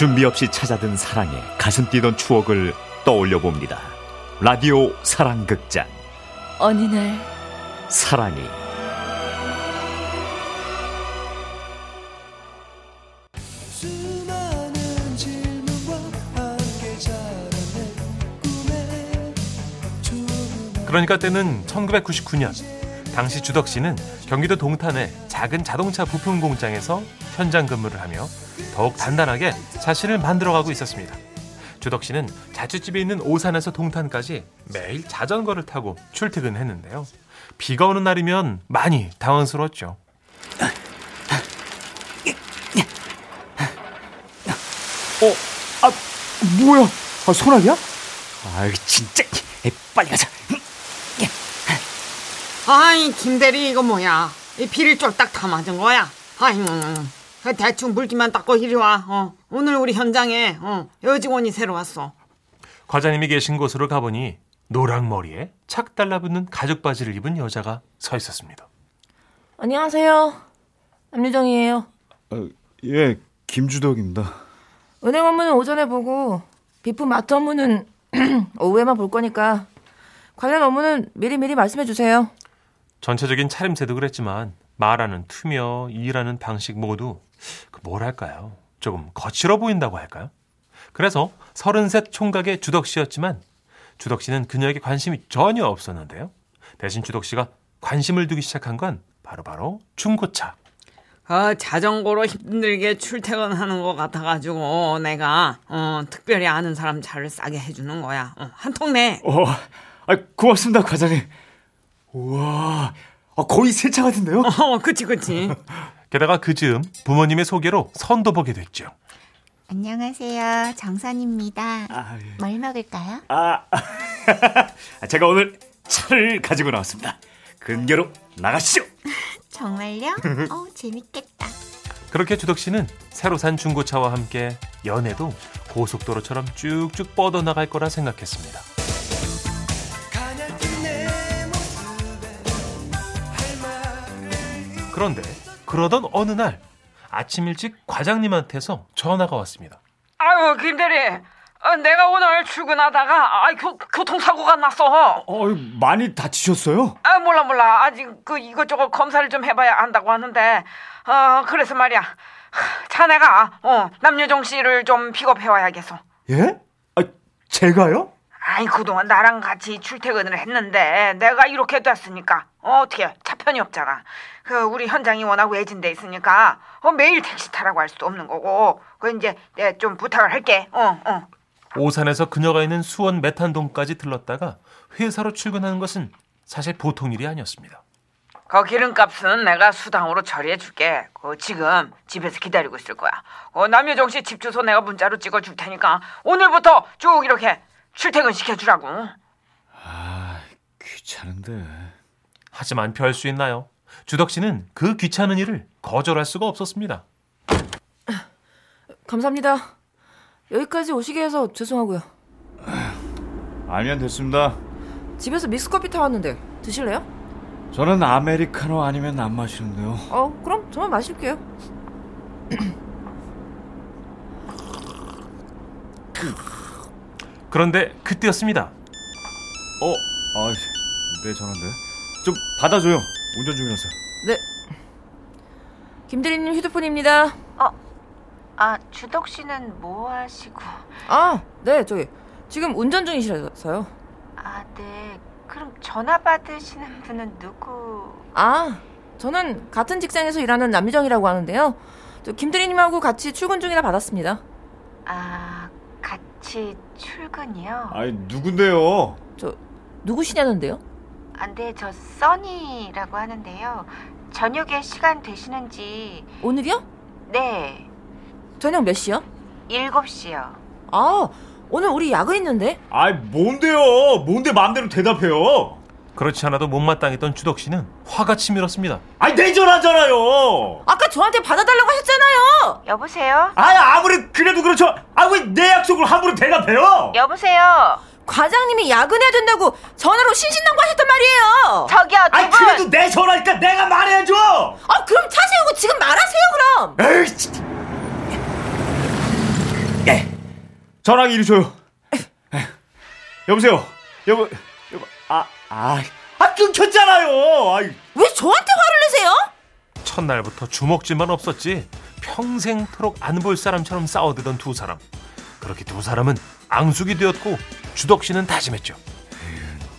준비 없이 찾아든 사랑에 가슴 뛰던 추억을 떠올려 봅니다. 라디오 사랑극장. 어느 날 사랑이. 그러니까 때는 1999년 당시 주덕 씨는 경기도 동탄의 작은 자동차 부품 공장에서 현장 근무를 하며 더욱 단단하게 자신을 만들어가고 있었습니다. 주덕 씨는 자취집에 있는 오산에서 동탄까지 매일 자전거를 타고 출퇴근했는데요. 비가 오는 날이면 많이 당황스러웠죠. 어, 아, 뭐야? 아, 소나기야? 아, 진짜. 에이, 빨리 가자. 아이 김대리 이거 뭐야 이 비를 쫄딱 다 맞은 거야 아이고 그 대충 물기만 닦고 이리 와 어. 오늘 우리 현장에 어, 여직원이 새로 왔어 과장님이 계신 곳으로 가보니 노랑 머리에 착 달라붙는 가죽 바지를 입은 여자가 서 있었습니다. 안녕하세요. 남유정이에요. 어, 예, 김주덕입니다. 은행 업무는 오전에 보고 비품 마트 업무는 오후에만 볼 거니까 관련 업무는 미리미리 말씀해 주세요. 전체적인 차림새도 그랬지만 말하는 투며 일하는 방식 모두 그 뭐랄까요? 조금 거칠어 보인다고 할까요? 그래서 서른셋 총각의 주덕 씨였지만 주덕 씨는 그녀에게 관심이 전혀 없었는데요. 대신 주덕 씨가 관심을 두기 시작한 건 바로바로 중고차. 어, 자전거로 힘들게 출퇴근하는 것 같아가지고 내가 어, 특별히 아는 사람 차를 싸게 해주는 거야 어, 한 통 내 어, 아, 고맙습니다, 과장님. 우와, 아, 거의 새 차 같은데요? 어, 그치 그치 게다가 그 즈음 부모님의 소개로 선도 보게 됐죠. 안녕하세요. 정선입니다. 아, 예. 뭘 먹을까요? 아, 제가 오늘 차를 가지고 나왔습니다. 근교로 나가시죠. 정말요? 어, 재밌겠다. 그렇게 주덕 씨는 새로 산 중고차와 함께 연애도 고속도로처럼 쭉쭉 뻗어나갈 거라 생각했습니다. 그런데 그러던 어느 날 아침 일찍 과장님한테서 전화가 왔습니다. 아유 김 대리 어, 내가 오늘 출근하다가 아, 교, 교통사고가 났어 어, 많이 다치셨어요? 아 몰라 몰라 아직 그 이것저것 검사를 좀 해봐야 안다고 하는데 어 그래서 말이야 하, 자네가 어 남유정 씨를 좀 픽업해 와야겠어 예? 아, 제가요? 아이 그동안 나랑 같이 출퇴근을 했는데 내가 이렇게 됐으니까 어, 어떻게 차편이 없잖아 그 우리 현장이 워낙 외진돼 있으니까 어, 매일 택시 타라고 할 수도 없는 거고 그 이제 내가 좀 부탁을 할게 어 어 오산에서 그녀가 있는 수원 메탄동까지 들렀다가 회사로 출근하는 것은 사실 보통 일이 아니었습니다. 그 기름값은 내가 수당으로 처리해 줄게. 그 지금 집에서 기다리고 있을 거야. 어, 남효정 씨 집 주소 내가 문자로 찍어 줄 테니까 오늘부터 쭉 이렇게 출퇴근 시켜 주라고. 아, 귀찮은데. 하지만 별 수 있나요? 주덕 씨는 그 귀찮은 일을 거절할 수가 없었습니다. 감사합니다. 여기까지 오시게 해서 죄송하고요. 알면 됐습니다. 집에서 믹스커피 타왔는데 드실래요? 저는 아메리카노 아니면 안 마시는데요. 어, 그럼 저만 마실게요. 그런데 그때였습니다. 어, 아, 내 전화인데. 좀 받아줘요. 운전 중이라서. 네. 김대리님 휴대폰입니다. 아, 주덕 씨는 뭐 하시고? 아, 네, 저기 지금 운전 중이시라서요. 아, 네. 그럼 전화 받으시는 분은 누구? 아, 저는 같은 직장에서 일하는 남유정이라고 하는데요. 저 김대리님하고 같이 출근 중이라 받았습니다. 아, 같이 출근이요? 아니, 누군데요? 저 누구시냐는데요? 아, 네, 저 써니라고 하는데요. 저녁에 시간 되시는지 오늘이요? 네, 저녁 몇 시요? 7시요. 아, 오늘 우리 야근 있는데. 아이, 뭔데요? 뭔데 마음대로 대답해요? 그렇지 않아도 못마땅했던 주덕 씨는 화가 치밀었습니다. 아니, 내 전화잖아요! 아까 저한테 받아달라고 하셨잖아요. 여보세요? 아니, 아무리 그래도 그렇죠. 아, 왜 내 약속을 함부로 대답해요? 여보세요? 과장님이 야근해야 된다고 전화로 신신당부 하셨단 말이에요. 저기요, 두 아니, 분! 그래도 내 전화니까 내가 말해야죠! 아, 그럼 차 세우고 지금 말하세요, 그럼. 에이, 진짜. 전화기 이리 줘요. 여보세요. 여보, 여보, 아, 아, 아 끊겼잖아요. 아이, 왜 저한테 화를 내세요? 첫날부터 주먹질만 없었지 평생토록 안 볼 사람처럼 싸워대던 두 사람. 그렇게 두 사람은 앙숙이 되었고 주덕 씨는 다짐했죠.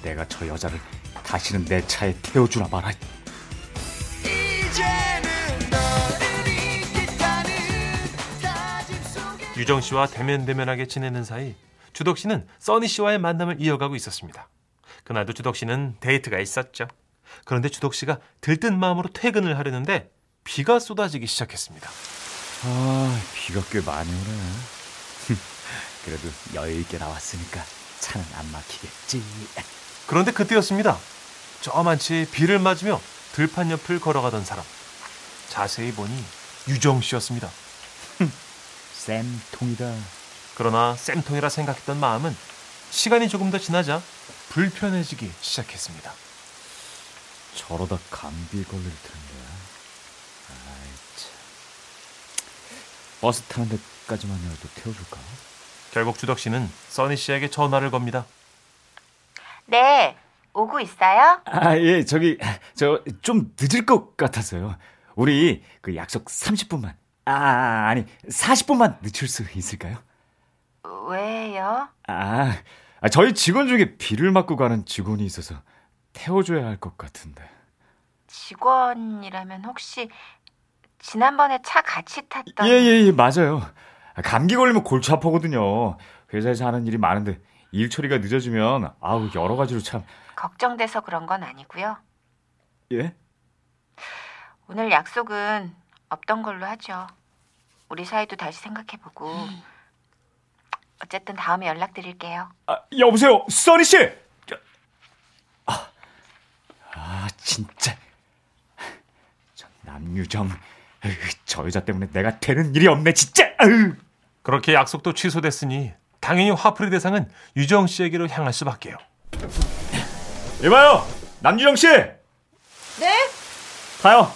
내가 저 여자를 다시는 내 차에 태워주나 속에 유정 씨와 대면대면하게 지내는 사이 주덕 씨는 써니 씨와의 만남을 이어가고 있었습니다. 그날도 주덕 씨는 데이트가 있었죠. 그런데 주덕 씨가 들뜬 마음으로 퇴근을 하려는데 비가 쏟아지기 시작했습니다. 아, 비가 꽤 많이 오네. 그래도 여유 있게 나왔으니까 차는 안 막히겠지. 그런데 그때였습니다. 저만치 비를 맞으며 들판 옆을 걸어가던 사람. 자세히 보니 유정 씨였습니다. 쌤통이다. 그러나 쌤통이라 생각했던 마음은 시간이 조금 더 지나자 불편해지기 시작했습니다. 저러다 감기 걸릴 텐데. 아이 참. 버스 타는 데까지만이라도 태워줄까? 결국 주덕 씨는 써니 씨에게 전화를 겁니다. 네, 오고 있어요? 아, 예, 저기 저 좀 늦을 것 같아서요. 우리 그 약속 30분만. 아, 아니 40분만 늦출 수 있을까요? 왜요? 아, 아, 저희 직원 중에 비를 맞고 가는 직원이 있어서 태워줘야 할 것 같은데. 직원이라면 혹시 지난번에 차 같이 탔던 예, 예, 예, 맞아요. 아, 감기 걸리면 골치 아프거든요. 회사에서 하는 일이 많은데 일 처리가 늦어지면 아우 여러 가지로 참. 걱정돼서 그런 건 아니고요. 예? 오늘 약속은 없던 걸로 하죠. 우리 사이도 다시 생각해보고 어쨌든 다음에 연락드릴게요. 아, 여보세요, 써니 씨. 저- 아, 아, 진짜. 저 남유정, 저 여자 때문에 내가 되는 일이 없네, 진짜. 에휴. 그렇게 약속도 취소됐으니 당연히 화풀이 대상은 유정 씨에게로 향할 수밖에요. 이봐요, 남유정 씨, 네? 타요.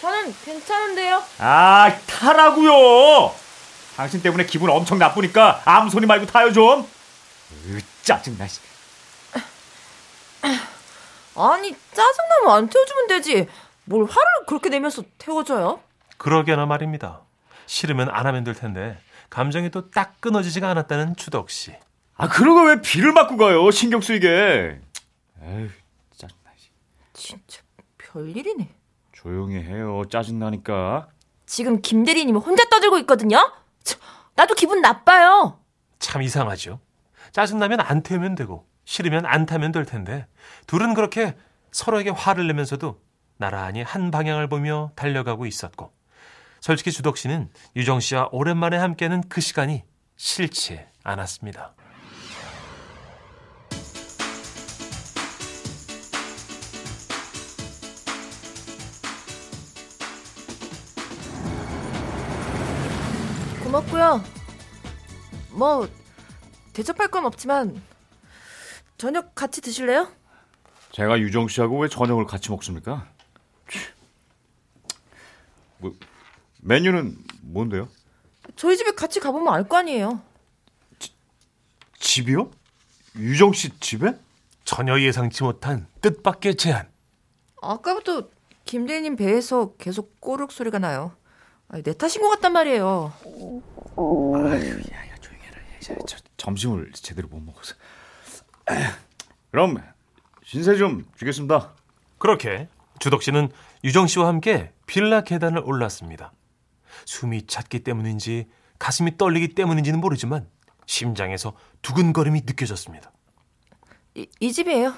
저는 괜찮은데요. 아, 타라고요. 당신 때문에 기분 엄청 나쁘니까 아무 소리 말고 타요 좀. 으, 짜증나. 씨. 아니 짜증나면 안 태워주면 되지. 뭘 화를 그렇게 내면서 태워줘요? 그러게나 말입니다. 싫으면 안 하면 될 텐데 감정이 또 딱 끊어지지가 않았다는 주덕 씨. 아, 그러고 왜 비를 맞고 가요? 신경 쓰이게. 에휴, 짜증나. 씨. 진짜 별일이네. 조용히 해요. 짜증나니까. 지금 김 대리님이 혼자 떠들고 있거든요. 참, 나도 기분 나빠요. 참 이상하죠. 짜증나면 안 태우면 되고 싫으면 안 타면 될 텐데 둘은 그렇게 서로에게 화를 내면서도 나란히 한 방향을 보며 달려가고 있었고 솔직히 주덕 씨는 유정 씨와 오랜만에 함께하는 그 시간이 싫지 않았습니다. 고맙고요. 뭐 대접할 건 없지만 저녁 같이 드실래요? 제가 유정 씨하고 왜 저녁을 같이 먹습니까? 치. 뭐 메뉴는 뭔데요? 저희 집에 같이 가보면 알 거 아니에요. 집이요? 유정 씨 집에? 전혀 예상치 못한 뜻밖의 제안. 아까부터 김 대리님 배에서 계속 꼬륵 소리가 나요. 아니, 내 탓인 것 같단 말이에요. 야야 조용히 해라. 저, 저, 점심을 제대로 못 먹어서. 그럼 신세 좀 주겠습니다. 그렇게 주덕 씨는 유정 씨와 함께 빌라 계단을 올랐습니다. 숨이 찼기 때문인지 가슴이 떨리기 때문인지는 모르지만 심장에서 두근거림이 느껴졌습니다. 이, 이 집이에요.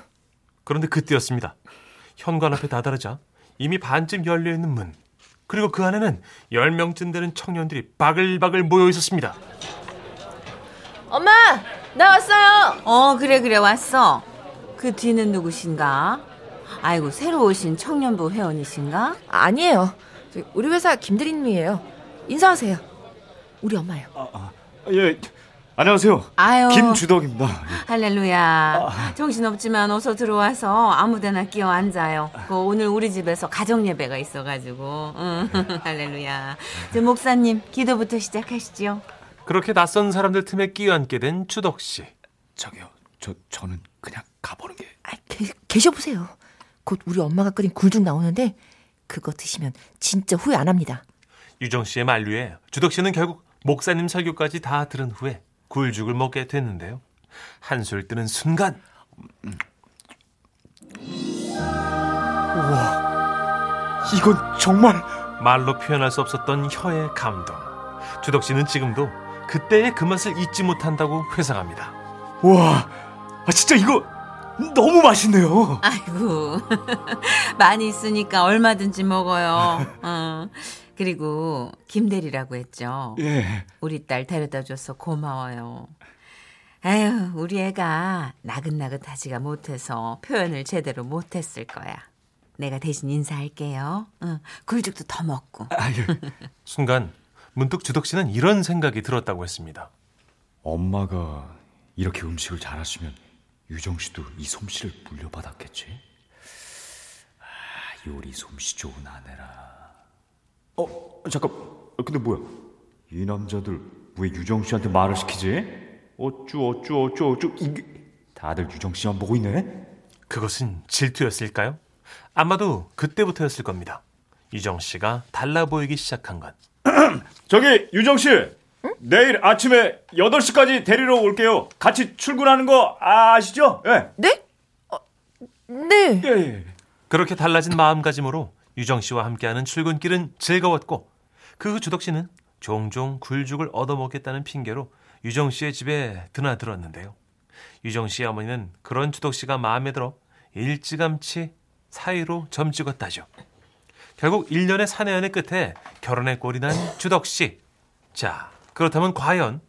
그런데 그때였습니다. 현관 앞에 다다르자 이미 반쯤 열려 있는 문 그리고 그 안에는 열 명쯤 되는 청년들이 바글바글 모여 있었습니다. 엄마, 나 왔어요. 어, 그래, 그래, 왔어. 그 뒤는 누구신가? 아이고, 새로 오신 청년부 회원이신가? 아니에요. 우리 회사 김 대리님이에요. 인사하세요. 우리 엄마요. 예, 안녕하세요. 아유. 김주덕입니다. 할렐루야. 정신없지만 어서 들어와서 아무데나 끼어 앉아요. 그 오늘 우리 집에서 가정 예배가 있어가지고. 응, 할렐루야. 저 목사님, 기도부터 시작하시죠. 그렇게 낯선 사람들 틈에 끼어앉게 된 주덕 씨. 저기요, 저 저는 그냥 가보는 게. 아, 계, 계셔 보세요. 곧 우리 엄마가 끓인 굴죽 나오는데 그거 드시면 진짜 후회 안 합니다. 유정 씨의 만류에 주덕 씨는 결국 목사님 설교까지 다 들은 후에 굴죽을 먹게 됐는데요. 한술 뜨는 순간 이건 정말 말로 표현할 수 없었던 혀의 감동. 주덕 씨는 지금도 그때의 그 맛을 잊지 못한다고 회상합니다. 와, 아, 진짜 이거 너무 맛있네요. 아이고 많이 있으니까 얼마든지 먹어요. 어. 그리고 김대리라고 했죠. 예. 우리 딸 데려다 줘서 고마워요. 에휴, 우리 애가 나긋나긋하지가 못해서 표현을 제대로 못했을 거야. 내가 대신 인사할게요. 응, 굴죽도 더 먹고. 아유, 순간 문득 주덕 씨는 이런 생각이 들었다고 했습니다. 엄마가 이렇게 음식을 잘하시면 유정 씨도 이 솜씨를 물려받았겠지. 아, 요리 솜씨 좋은 아내라. 어, 잠깐. 어, 근데 뭐야? 이 남자들 왜 유정 씨한테 말을 시키지? 어쭈 어쭈 어쭈 어쭈 이게 다들 유정 씨만 보고 있네. 그것은 질투였을까요? 아마도 그때부터였을 겁니다. 유정 씨가 달라 보이기 시작한 건. 저기 유정 씨. 내일 아침에 8시까지 데리러 올게요. 같이 출근하는 거 아시죠? 예. 네? 어, 네. 예, 예. 그렇게 달라진 마음가짐으로 유정 씨와 함께하는 출근길은 즐거웠고 그 후 주덕 씨는 종종 굴죽을 얻어먹겠다는 핑계로 유정 씨의 집에 드나들었는데요. 유정 씨의 어머니는 그런 주덕 씨가 마음에 들어 일찌감치 사이로 점 찍었다죠. 결국 1년의 사내연애 끝에 결혼의 꼴이 난 주덕 씨. 자, 그렇다면 과연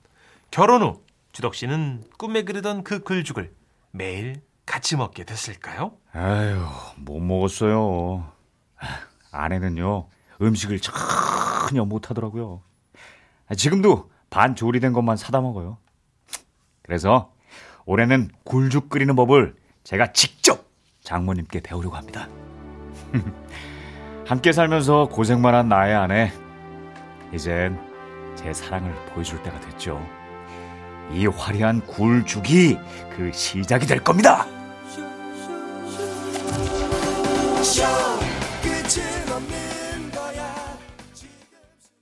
결혼 후 주덕 씨는 꿈에 그리던 그 굴죽을 매일 같이 먹게 됐을까요? 아유, 못 먹었어요. 아내는요, 음식을 전혀 못하더라고요. 지금도 반 조리된 것만 사다 먹어요. 그래서 올해는 굴죽 끓이는 법을 제가 직접 장모님께 배우려고 합니다. 함께 살면서 고생만 한 나의 아내, 이젠 제 사랑을 보여줄 때가 됐죠. 이 화려한 굴죽이 그 시작이 될 겁니다.